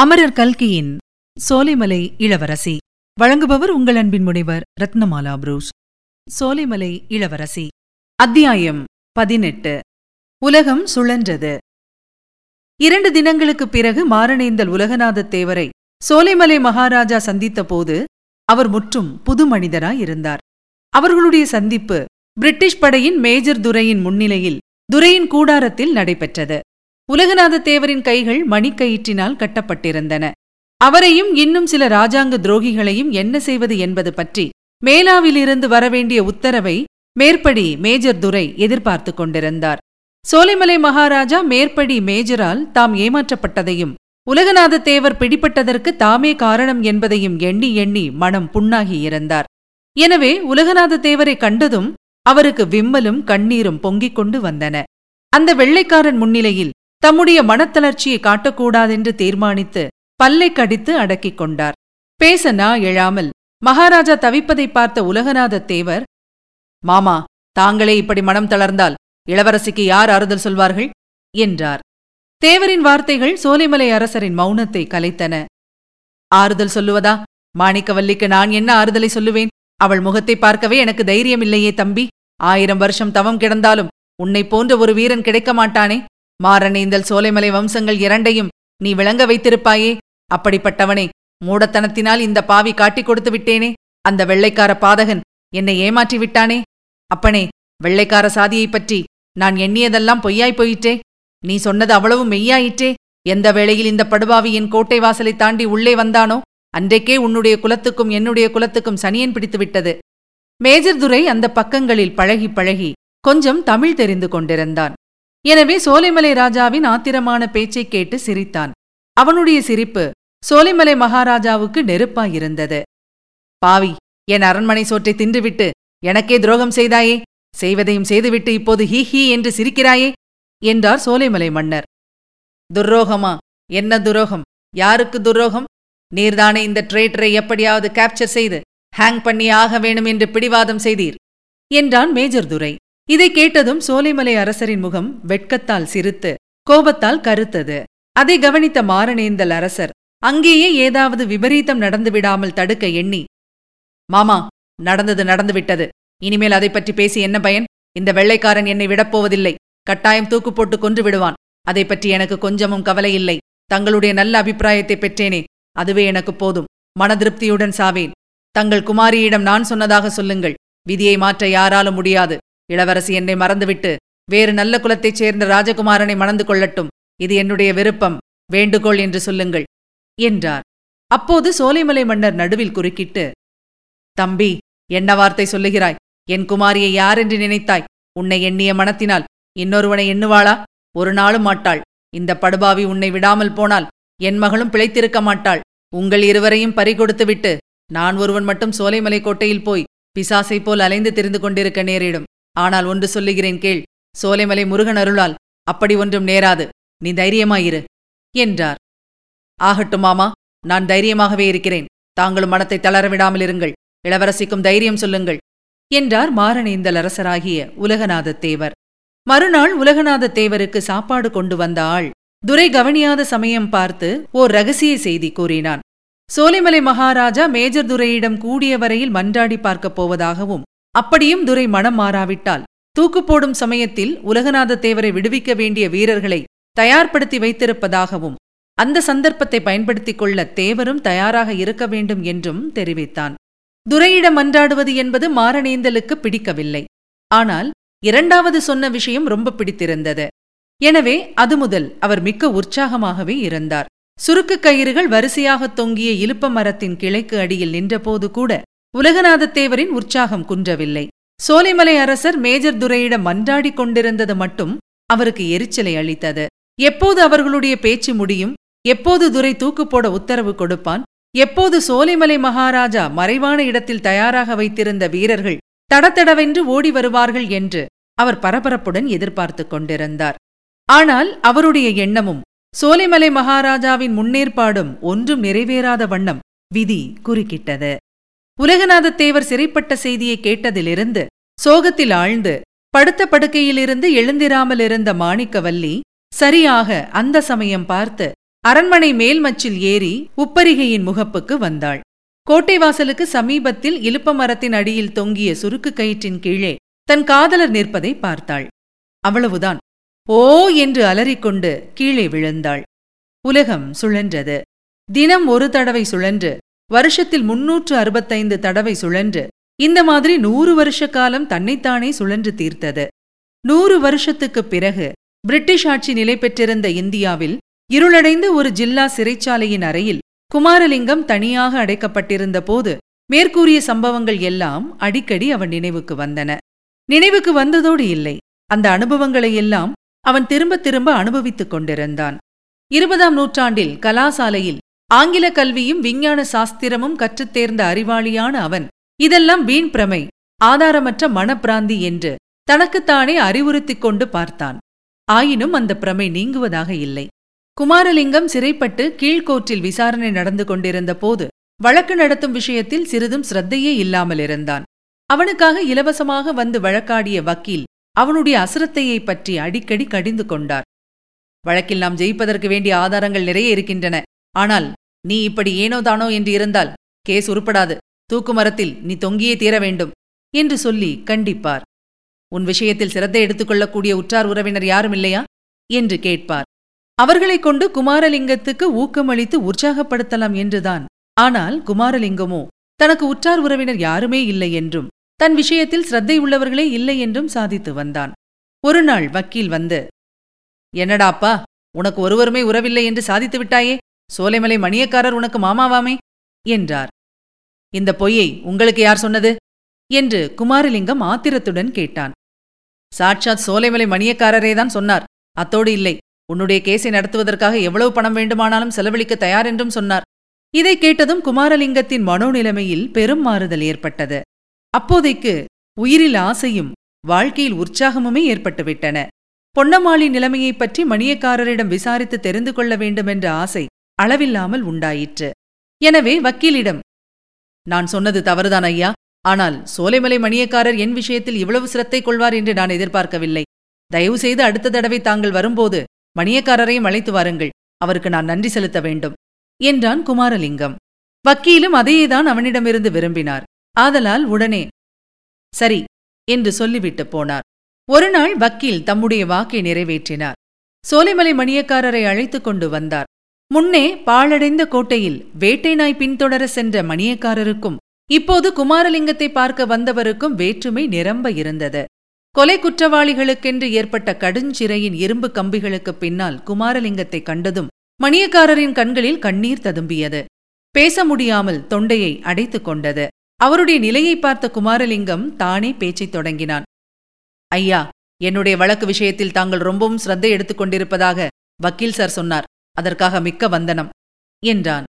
அமரர் கல்கியின் சோலைமலை இளவரசி. வழங்குபவர் உங்கள் அன்பின் முனைவர் ரத்னமாலா புரூஸ். சோலைமலை இளவரசி. அத்தியாயம் பதினெட்டு. உலகம் சுழன்றது. இரண்டு தினங்களுக்குப் பிறகு மாரணேந்தல் உலகநாதத் தேவரை சோலைமலை மகாராஜா சந்தித்தபோது அவர் முற்றும் புது மனிதராயிருந்தார் அவர்களுடைய சந்திப்பு பிரிட்டிஷ் படையின் மேஜர் துரையின் முன்னிலையில் துரையின் கூடாரத்தில் நடைபெற்றது. உலகநாத தேவரின் கைகள் மணிக்கயிற்றினால் கட்டப்பட்டிருந்தன. அவரையும் இன்னும் சில ராஜாங்க துரோகிகளையும் என்ன செய்வது என்பது பற்றி மேலாவிலிருந்து வரவேண்டிய உத்தரவை மேற்படி மேஜர் துரை எதிர்பார்த்து கொண்டிருந்தார். சோலைமலை மகாராஜா மேற்படி மேஜரால் தாம் ஏமாற்றப்பட்டதையும் உலகநாத தேவர் பிடிப்பட்டதற்கு தாமே காரணம் என்பதையும் எண்ணி எண்ணி மனம் புண்ணாகியிருந்தார் எனவே உலகநாத தேவரை கண்டதும் அவருக்கு விம்மலும் கண்ணீரும் பொங்கிக் கொண்டு வந்தன. அந்த வெள்ளைக்காரன் முன்னிலையில் தம்முடைய மனத்தளர்ச்சியை காட்டக்கூடாதென்று தீர்மானித்து பல்லை கடித்து அடக்கிக் கொண்டார். பேச நா எழாமல் மகாராஜா தவிப்பதை பார்த்த உலகநாத தேவர் மாமா தாங்களே இப்படி மனம் தளர்ந்தால் இளவரசிக்கு யார் ஆறுதல் சொல்வார்கள்? என்றார். தேவரின் வார்த்தைகள் சோலைமலை அரசரின் மௌனத்தை கலைத்தன. ஆறுதல் சொல்லுவதா? மாணிக்கவல்லிக்கு நான் என்ன ஆறுதலை சொல்லுவேன்? அவள் முகத்தை பார்க்கவே எனக்கு தைரியமில்லையே தம்பி. ஆயிரம் வருஷம் தவம் கிடந்தாலும் உன்னை போன்ற ஒரு வீரன் கிடைக்க மாட்டானே. மாரணேந்தல் சோலைமலை வம்சங்கள் இரண்டையும் நீ விளங்க வைத்திருப்பாயே. அப்படிப்பட்டவனே மூடத்தனத்தினால் இந்த பாவி காட்டிக் கொடுத்து விட்டேனே. அந்த வெள்ளைக்கார பாதகன் என்னை ஏமாற்றி விட்டானே. அப்பனே வெள்ளைக்கார சாதியைப் பற்றி நான் எண்ணியதெல்லாம் பொய்யாய் போயிற்றே. நீ சொன்னது அவ்வளவு மெய்யாயிற்றே. எந்த வேளையில் இந்த படுபாவி என் கோட்டை வாசலை தாண்டி உள்ளே வந்தானோ அன்றைக்கே உன்னுடைய குலத்துக்கும் என்னுடைய குலத்துக்கும் சனியன் பிடித்து விட்டது. மேஜர் துரை அந்த பக்கங்களில் பழகி பழகி கொஞ்சம் தமிழ் தெரிந்து கொண்டிருந்தான். எனவே சோலைமலை ராஜாவின் ஆத்திரமான பேச்சைக் கேட்டு சிரித்தான். அவனுடைய சிரிப்பு சோலைமலை மகாராஜாவுக்கு நெருப்பாயிருந்தது. பாவி என் அரண்மனை சோற்றை தின்றுவிட்டு எனக்கே துரோகம் செய்தாயே செய்வதையும் செய்துவிட்டு இப்போது ஹீ ஹீ என்று சிரிக்கிறாயே என்றார் சோலைமலை மன்னர். துரோகமா என்ன துரோகம்? யாருக்கு துரோகம்? நீர்தானே இந்த ட்ரேட்டரை எப்படியாவது கேப்சர் செய்து ஹேங் பண்ணி ஆக வேணும் என்று பிடிவாதம் செய்தீர் என்றான் மேஜர் துரை. இதை கேட்டதும் சோலைமலை அரசரின் முகம் வெட்கத்தால் சிரித்து கோபத்தால் கருத்தது. அதை கவனித்த மாரணேந்தல் அரசர் அங்கேயே ஏதாவது விபரீதம் நடந்துவிடாமல் தடுக்க எண்ணி மாமா நடந்தது நடந்துவிட்டது இனிமேல் அதை பற்றி பேசி என்ன பயன்? இந்த வெள்ளைக்காரன் என்னை விடப்போவதில்லை கட்டாயம் தூக்கு போட்டு கொன்று விடுவான். அதை பற்றி எனக்கு கொஞ்சமும் கவலை இல்லை. தங்களுடைய நல்ல அபிப்பிராயத்தை பெற்றேனே. அதுவே எனக்கு போதும். மனதிருப்தியுடன் சாவேன். தங்கள் குமாரியிடம் நான் சொன்னதாக சொல்லுங்கள். விதியை மாற்ற யாராலும் முடியாது. இளவரசி என்னை மறந்துவிட்டு வேறு நல்ல குலத்தைச் சேர்ந்த ராஜகுமாரனை மணந்து கொள்ளட்டும். இது என்னுடைய விருப்பம். வேண்டுகோள் என்று சொல்லுங்கள் என்றார். அப்போது சோலைமலை மன்னர் நடுவில் குறுக்கிட்டு தம்பி என்ன வார்த்தை சொல்லுகிறாய்? என் குமாரியை யாரென்று நினைத்தாய்? உன்னை எண்ணிய மனத்தினால் இன்னொருவனை எண்ணுவாளா? ஒரு நாளும் மாட்டாள். இந்த படுபாவி உன்னை விடாமல் போனால் என் மகளும் பிழைத்திருக்க மாட்டாள். உங்கள் இருவரையும் பறிகொடுத்துவிட்டு நான் ஒருவன் மட்டும் சோலைமலை கோட்டையில் போய் பிசாசை போல் அலைந்து தெரிந்து கொண்டிருக்க நேரிடும். ஆனால் ஒன்று சொல்லுகிறேன் கேள் சோலைமலை முருகன் அருளால் அப்படி ஒன்றும் நேராது. நீ தைரியமாயிரு என்றார். ஆகட்டும் மாமா நான் தைரியமாகவே இருக்கிறேன். தாங்களும் மனத்தை தளரவிடாமல் இருங்கள். இளவரசிக்கும் தைரியம் சொல்லுங்கள் என்றார் மாரணேந்தலரசராகிய உலகநாதத் தேவர் மறுநாள் உலகநாதத் தேவருக்கு சாப்பாடு கொண்டு வந்த ஆள் துரை கவனியாத சமயம் பார்த்து ஓர் ரகசிய செய்தி கூறினான். சோலைமலை மகாராஜா மேஜர் துரையிடம் கூடிய வரையில் மன்றாடி பார்க்கப் போவதாகவும் அப்படியும் துரை மனம் மாறாவிட்டால். தூக்கு போடும் சமயத்தில் உலகநாத தேவரை விடுவிக்க வேண்டிய வீரர்களை தயார்படுத்தி வைத்திருப்பதாகவும் அந்த சந்தர்ப்பத்தை பயன்படுத்திக் கொள்ள தேவரும் தயாராக இருக்க வேண்டும் என்றும் தெரிவித்தான். துரையிடம் மன்றாடுவது என்பது மாரணேந்தலுக்கு பிடிக்கவில்லை. ஆனால் இரண்டாவது சொன்ன விஷயம் ரொம்ப பிடித்திருந்தது. எனவே அது முதல் அவர் மிக்க உற்சாகமாகவே இருந்தார். சுருக்கு கயிறுகள் வரிசையாகத் தொங்கிய இலுப்ப மரத்தின் கிளைக்கு அடியில் நின்றபோது கூட உலகநாதத்தேவரின் உற்சாகம் குன்றவில்லை. சோலைமலை அரசர் மேஜர் துரையிடம் மன்றாடிக் கொண்டிருந்தது மட்டும் அவருக்கு எரிச்சலை அளித்தது. எப்போது அவர்களுடைய பேச்சு முடியும்? எப்போது துரை தூக்கு போட உத்தரவு கொடுப்பான்? எப்போது சோலைமலை மகாராஜா மறைவான இடத்தில் தயாராக வைத்திருந்த வீரர்கள் தடத்தடவென்று ஓடி வருவார்கள் என்று அவர் பரபரப்புடன் எதிர்பார்த்துக் கொண்டிருந்தார். ஆனால் அவருடைய எண்ணமும் சோலைமலை மகாராஜாவின் முன்னேற்பாடும் ஒன்றும் நிறைவேறாத வண்ணம் விதி குறுக்கிட்டது. உலகநாதத் தேவர் சிறைப்பட்ட செய்தியை கேட்டதிலிருந்து சோகத்தில் ஆழ்ந்து படுத்த படுக்கையிலிருந்து எழுந்திராமல் இருந்த மாணிக்கவல்லி சரியாக அந்த சமயம் பார்த்து அரண்மனை மேல்மச்சில் ஏறி உப்பரிகையின் முகப்புக்கு வந்தாள். கோட்டை வாசலுக்கு சமீபத்தில் இலுப்ப மரத்தின் அடியில் தொங்கிய சுருக்கு கயிற்றின் கீழே தன் காதலர் நிற்பதை பார்த்தாள். அவ்வளவுதான். ஓ என்று அலறிக்கொண்டு கீழே விழுந்தாள். உலகம் சுழன்றது. தினம் ஒரு தடவை சுழன்று வருஷத்தில் முன்னூற்று அறுபத்தைந்து தடவை சுழன்று இந்த மாதிரி நூறு வருஷ காலம் தன்னைத்தானே சுழன்று தீர்த்தது. நூறு வருஷத்துக்குப் பிறகு பிரிட்டிஷ் ஆட்சி நிலை பெற்றிருந்த இந்தியாவில் இருளடைந்த ஒரு ஜில்லா சிறைச்சாலையின் அறையில் குமாரலிங்கம் தனியாக அடைக்கப்பட்டிருந்த போது மேற்கூறிய சம்பவங்கள் எல்லாம் அடிக்கடி அவன் நினைவுக்கு வந்தன. நினைவுக்கு வந்ததோடு இல்லை அந்த அனுபவங்களை எல்லாம் அவன் திரும்ப திரும்ப அனுபவித்துக் கொண்டிருந்தான். இருபதாம் நூற்றாண்டில் கலாசாலையில் ஆங்கில கல்வியும் விஞ்ஞான சாஸ்திரமும் கற்றுத் தேர்ந்த அறிவாளியான அவன். இதெல்லாம் வீண் பிரமை. ஆதாரமற்ற மனப்பிராந்தி என்று தனக்குத்தானே அறிவுறுத்திக் கொண்டு பார்த்தான். ஆயினும் அந்த பிரமை நீங்குவதாக இல்லை. குமாரலிங்கம் சிறைப்பட்டு கீழ்கோற்றில் விசாரணை நடந்து கொண்டிருந்த போது வழக்கு நடத்தும் விஷயத்தில் சிறிதும் சிரத்தையே இல்லாமல் இருந்தான். அவனுக்காக இலவசமாக வந்து வழக்காடிய வக்கீல் அவனுடைய அசுரத்தையைப் பற்றி அடிக்கடி கடிந்து கொண்டார். வழக்கில் நாம் ஜெயிப்பதற்கு வேண்டிய ஆதாரங்கள் நிறைய இருக்கின்றன. ஆனால் நீ இப்படி ஏனோ தானோ என்று இருந்தால் கேஸ் உருப்படாது. தூக்கு மரத்தில் நீ தொங்கியே தீர வேண்டும் என்று சொல்லி கண்டிப்பார். உன் விஷயத்தில் சிரத்தை எடுத்துக்கொள்ளக்கூடிய உற்றார் உறவினர் யாரும் இல்லையா? என்று கேட்பார். அவர்களைக் கொண்டு குமாரலிங்கத்துக்கு ஊக்கமளித்து உற்சாகப்படுத்தலாம் என்றுதான். ஆனால் குமாரலிங்கமோ தனக்கு உற்றார் உறவினர் யாருமே இல்லை என்றும் தன் விஷயத்தில் சிரத்தை உள்ளவர்களே இல்லை என்றும் சாதித்து வந்தான். ஒரு நாள் வக்கீல் வந்து என்னடாப்பா உனக்கு ஒருவருமே உறவில்லை என்று சாதித்து விட்டாயே? சோலைமலை மணியக்காரர் உனக்கு மாமாவாமே? என்றார். இந்த பொய்யை உங்களுக்கு யார் சொன்னது? என்று குமாரலிங்கம் ஆத்திரத்துடன் கேட்டான். சாட்சாத் சோலைமலை மணியக்காரரேதான் சொன்னார். அத்தோடு இல்லை. உன்னுடைய கேஸை நடத்துவதற்காக எவ்வளவு பணம் வேண்டுமானாலும் செலவழிக்க தயார் என்றும் சொன்னார். இதை கேட்டதும் குமாரலிங்கத்தின் மனோநிலைமையில் பெரும் மாறுதல் ஏற்பட்டது. அப்போதைக்கு உயிரில் ஆசையும் வாழ்க்கையில் உற்சாகமுமே ஏற்பட்டுவிட்டன. பொன்னம்மாளி நிலைமையைப் பற்றி மணியக்காரரிடம் விசாரித்து தெரிந்து கொள்ள வேண்டுமென்ற ஆசை அளவில்லாமல் உண்டாயிற்று. எனவே வக்கீலிடம் நான் சொன்னது தவறுதான் ஐயா. ஆனால் சோலைமலை மணியக்காரர் என் விஷயத்தில் இவ்வளவு சிரத்தை கொள்வார் என்று நான் எதிர்பார்க்கவில்லை. தயவு செய்து அடுத்த தடவை தாங்கள் வரும்போது மணியக்காரரையும் அழைத்து வாருங்கள். அவருக்கு நான் நன்றி செலுத்த வேண்டும் என்றான் குமாரலிங்கம். வக்கீலும் அதையேதான் அவனிடமிருந்து விரும்பினார். ஆதலால் உடனே சரி என்று சொல்லிவிட்டு போனார். ஒருநாள் வக்கீல் தம்முடைய வாக்கை நிறைவேற்றினார். சோலைமலை மணியக்காரரை அழைத்துக் கொண்டு வந்தார். முன்னே பாழடைந்த கோட்டையில் வேட்டை நாய் பின்தொடர சென்ற மணியக்காரருக்கும் இப்போது குமாரலிங்கத்தை பார்க்க வந்தவருக்கும் வேற்றுமை நிரம்ப இருந்தது. கொலை குற்றவாளிகளுக்கென்று ஏற்பட்ட கடுஞ்சிறையின் இரும்பு கம்பிகளுக்குப் பின்னால் குமாரலிங்கத்தை கண்டதும் மணியக்காரரின் கண்களில் கண்ணீர் ததும்பியது. பேச முடியாமல் தொண்டையை அடைத்துக் கொண்டது. அவருடைய நிலையை பார்த்த குமாரலிங்கம் தானே பேச்சைத் தொடங்கினான். ஐயா என்னுடைய வழக்கு விஷயத்தில் தாங்கள் ரொம்பவும் சிரத்தை எடுத்துக் கொண்டிருப்பதாக வக்கீல் சார் சொன்னார். அதற்காக மிக்க வந்தனம். என்றான்.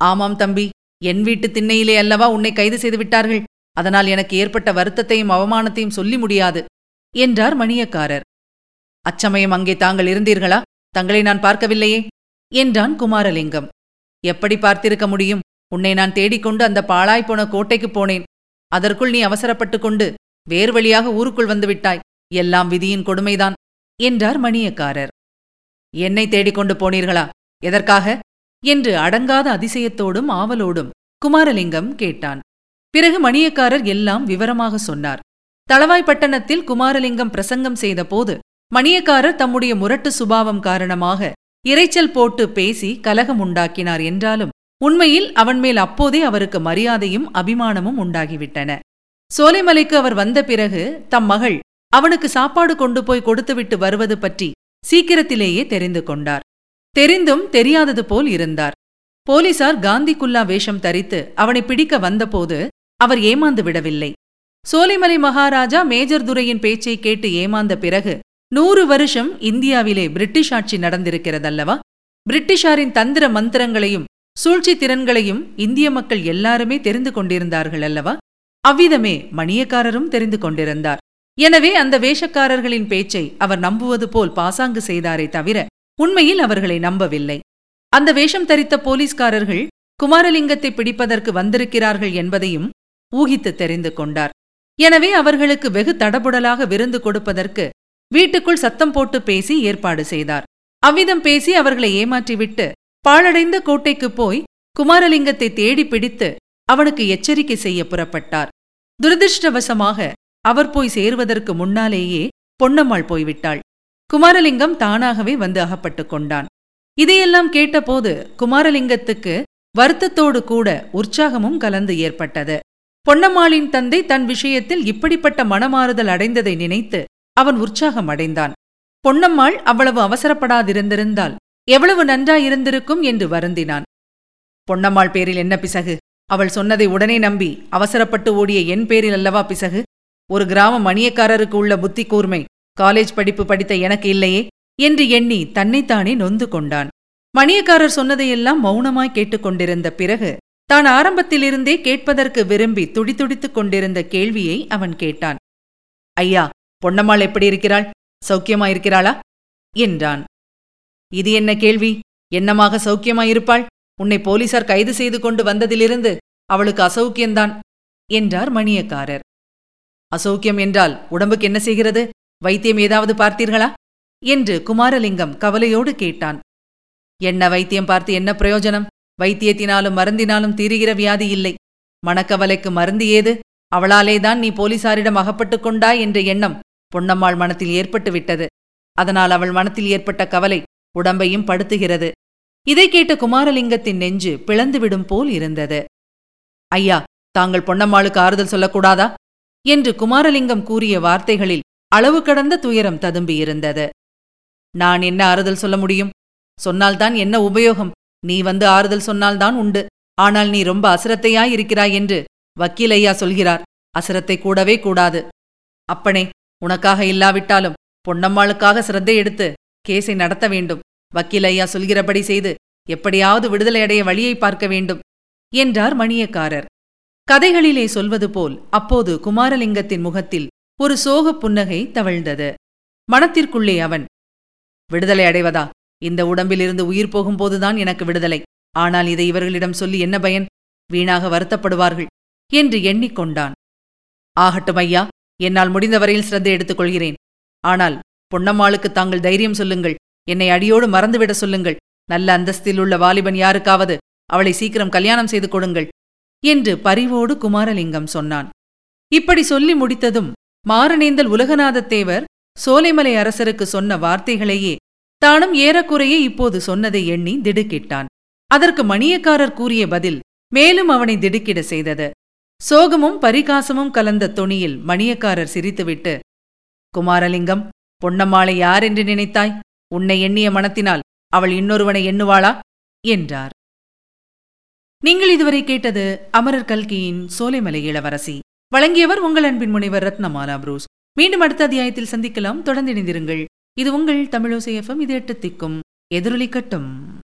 ஆமாம் தம்பி என் வீட்டு திண்ணையிலே அல்லவா உன்னை கைது செய்து விட்டார்கள். அதனால் எனக்கு ஏற்பட்ட வருத்தத்தையும் அவமானத்தையும் சொல்லி முடியாது என்றார் மணியக்காரர். அச்சமயம் அங்கே தாங்கள் இருந்தீர்களா? தங்களை நான் பார்க்கவில்லையே என்றான் குமாரலிங்கம். எப்படி பார்த்திருக்க முடியும்? உன்னை நான் தேடிக்கொண்டு அந்த பாழாய்ப்போன கோட்டைக்குப் போனேன். அதற்குள் நீ அவசரப்பட்டுக் கொண்டு வேறு வழியாக ஊருக்குள் வந்து விட்டாய். எல்லாம் விதியின் கொடுமைதான் என்றார் மணியக்காரர். என்னை தேடிக்கொண்டு போனீர்களா? எதற்காக? என்று அடங்காத அதிசயத்தோடும் ஆவலோடும் குமாரலிங்கம் கேட்டான். பிறகு மணியக்காரர் எல்லாம் விவரமாக சொன்னார். தளவாய்ப்பட்டணத்தில் குமாரலிங்கம் பிரசங்கம் செய்தபோது மணியக்காரர் தம்முடைய முரட்டு சுபாவம் காரணமாக இரைச்சல் போட்டு பேசி கலகம் உண்டாக்கினார் என்றாலும் உண்மையில் அவன் மேல் அப்போதே அவருக்கு மரியாதையும் அபிமானமும் உண்டாகிவிட்டன. சோலைமலைக்கு அவர் வந்த பிறகு தம் மகள் அவனுக்கு சாப்பாடு கொண்டு போய் கொடுத்துவிட்டு வருவது பற்றி சீக்கிரத்திலேயே தெரிந்து கொண்டார். தெரிந்தும் தெரியாதது போல் இருந்தார். போலீசார் காந்தி குல்லா வேஷம் தரித்து அவனை பிடிக்க வந்தபோது அவர் ஏமாந்து விடவில்லை. சோலைமலை மகாராஜா மேஜர் துரையின் பேச்சை கேட்டு ஏமாந்த பிறகு நூறு வருஷம் இந்தியாவிலே பிரிட்டிஷ் ஆட்சி நடந்திருக்கிறதல்லவா? பிரிட்டிஷாரின் தந்திர மந்திரங்களையும் சூழ்ச்சி திறன்களையும் இந்திய மக்கள் எல்லாருமே தெரிந்து கொண்டிருந்தார்கள் அல்லவா அவ்விதமே மணியக்காரரும் தெரிந்து கொண்டிருந்தார். எனவே அந்த வேஷக்காரர்களின் பேச்சை அவர் நம்புவது போல் பாசாங்கு செய்தாரே தவிர உண்மையில் அவர்களை நம்பவில்லை. அந்த வேஷம் தரித்த போலீஸ்காரர்கள் குமாரலிங்கத்தை பிடிப்பதற்கு வந்திருக்கிறார்கள் என்பதையும் ஊகித்து தெரிந்து கொண்டார். எனவே அவர்களுக்கு வெகு தடபுடலாக விருந்து கொடுப்பதற்கு வீட்டுக்குள் சத்தம் போட்டு பேசி ஏற்பாடு செய்தார். அவ்விதம் பேசி அவர்களை ஏமாற்றிவிட்டு பாழடைந்த கோட்டைக்குப் போய் குமாரலிங்கத்தை தேடி பிடித்து அவனுக்கு எச்சரிக்கை செய்ய புறப்பட்டார். துரதிருஷ்டவசமாக அவர் போய் சேருவதற்கு முன்னாலேயே பொன்னம்மாள் போய்விட்டாள். குமாரலிங்கம் தானாகவே வந்து அகப்பட்டுக் கொண்டான். இதையெல்லாம் கேட்டபோது குமாரலிங்கத்துக்கு வருத்தத்தோடு கூட உற்சாகமும் கலந்து ஏற்பட்டது. பொன்னம்மாளின் தந்தை தன் விஷயத்தில் இப்படிப்பட்ட மனமாறுதல் அடைந்ததை நினைத்து அவன் உற்சாகம் அடைந்தான். பொன்னம்மாள் அவ்வளவு அவசரப்படாதிருந்திருந்தால் எவ்வளவு நன்றாயிருந்திருக்கும் என்று வருந்தினான். பொன்னம்மாள் பேரில் என்ன பிசகு? அவள் சொன்னதை உடனே நம்பி அவசரப்பட்டு ஓடிய என் பேரில் அல்லவா பிசகு? ஒரு கிராம மணியக்காரருக்கு உள்ள புத்தி கூர்மை. காலேஜ் படிப்பு படித்த எனக்கு இல்லையே என்று எண்ணி தன்னைத்தானே நொந்து கொண்டான். மணியக்காரர் சொன்னதையெல்லாம் மௌனமாய் கேட்டுக்கொண்டிருந்த பிறகு தான் ஆரம்பத்திலிருந்தே கேட்பதற்கு விரும்பி துடிதுடித்துக் கொண்டிருந்த கேள்வியை அவன் கேட்டான். ஐயா பொன்னம்மாள் எப்படி இருக்கிறாள்? சௌக்கியமாயிருக்கிறாளா என்றான். இது என்ன கேள்வி? என்னமாக சௌக்கியமாயிருப்பாள் உன்னை போலீசார் கைது செய்து கொண்டு வந்ததிலிருந்து அவளுக்கு அசௌக்கியந்தான் என்றார் மணியக்காரர். அசௌக்கியம் என்றால் உடம்புக்கு என்ன செய்கிறது? வைத்தியம் ஏதாவது பார்த்தீர்களா? என்று குமாரலிங்கம் கவலையோடு கேட்டான். என்ன வைத்தியம் பார்த்து என்ன பிரயோஜனம்? வைத்தியத்தினாலும் மருந்தினாலும் தீருகிற வியாதி இல்லை. மனக்கவலைக்கு மருந்து ஏது? அவளாலேதான் நீ போலீசாரிடம் அகப்பட்டுக் கொண்டாய் என்ற எண்ணம் பொன்னம்மாள் மனத்தில் ஏற்பட்டு விட்டது. அதனால் அவள் மனத்தில் ஏற்பட்ட கவலை உடம்பையும் படுத்துகிறது. இதை கேட்ட குமாரலிங்கத்தின் நெஞ்சு பிளந்துவிடும் போல் இருந்தது. ஐயா தாங்கள் பொன்னம்மாளுக்கு ஆறுதல் சொல்லக்கூடாதா? என்று குமாரலிங்கம் கூறிய வார்த்தைகளில் அளவு கடந்த துயரம் ததும்பியிருந்தது. நான் என்ன ஆறுதல் சொல்ல முடியும்? சொன்னால்தான் என்ன உபயோகம்? நீ வந்து ஆறுதல் சொன்னால்தான் உண்டு. ஆனால் நீ ரொம்ப அசரத்தையாயிருக்கிறாய் என்று வக்கீலையா சொல்கிறார். அசிரத்தை கூடவே கூடாது. அப்பனே உனக்காக இல்லாவிட்டாலும் பொன்னம்மாளுக்காக சிரத்தை எடுத்து கேஸை நடத்த வேண்டும். வக்கீலையா சொல்கிறபடி செய்து எப்படியாவது விடுதலையடைய வழியை பார்க்க வேண்டும் என்றார் மணியக்காரர். கதைகளிலே சொல்வது போல் அப்போது குமாரலிங்கத்தின் முகத்தில் ஒரு சோகப் புன்னகை தவழ்ந்தது. மனத்திற்குள்ளே அவன் விடுதலை அடைவதா? இந்த உடம்பிலிருந்து உயிர் போகும்போதுதான் எனக்கு விடுதலை. ஆனால் இதை இவர்களிடம் சொல்லி என்ன பயன்? வீணாக வருத்தப்படுவார்கள் என்று எண்ணிக்கொண்டான். ஆகட்டும் ஐயா என்னால் முடிந்தவரையில் சிரத்தை எடுத்துக் கொள்கிறேன் ஆனால் பொன்னம்மாளுக்கு தாங்கள் தைரியம் சொல்லுங்கள். என்னை அடியோடு மறந்துவிட சொல்லுங்கள். நல்ல அந்தஸ்தில் உள்ள வாலிபன் யாருக்காவது அவளை சீக்கிரம் கல்யாணம் செய்து கொடுங்கள். என்று பரிவோடு குமாரலிங்கம் சொன்னான். இப்படி சொல்லி முடித்ததும் மாரணேந்தல் உலகநாதத்தேவர் சோலைமலை அரசருக்கு சொன்ன வார்த்தைகளையே தானும் ஏறக்குறைய இப்போது சொன்னதை எண்ணி திடுக்கிட்டான். அதற்கு மணியக்காரர் கூறிய பதில் மேலும் அவனை திடுக்கிட செய்தது. சோகமும் பரிகாசமும் கலந்த தொனியில் மணியக்காரர் சிரித்துவிட்டு குமாரலிங்கம் பொன்னம்மாளை யார் என்று நினைத்தாய்? உன்னை எண்ணிய மனத்தினால் அவள் இன்னொருவனை எண்ணுவாளா? என்றார். நீங்கள் இதுவரை கேட்டது அமரர் கல்கியின் சோலைமலை இளவரசி. வழங்கியவர் உங்கள் அன்பின் முனைவர் ரத்னமாலா புரூஸ். மீண்டும் அடுத்த அத்தியாயத்தில் சந்திக்கலாம். தொடர்ந்து இணைந்திருங்கள். இது உங்கள் தமிழோசை எஃப்எம் இது எட்டு திக்கும். எதிரொலி கட்டும்.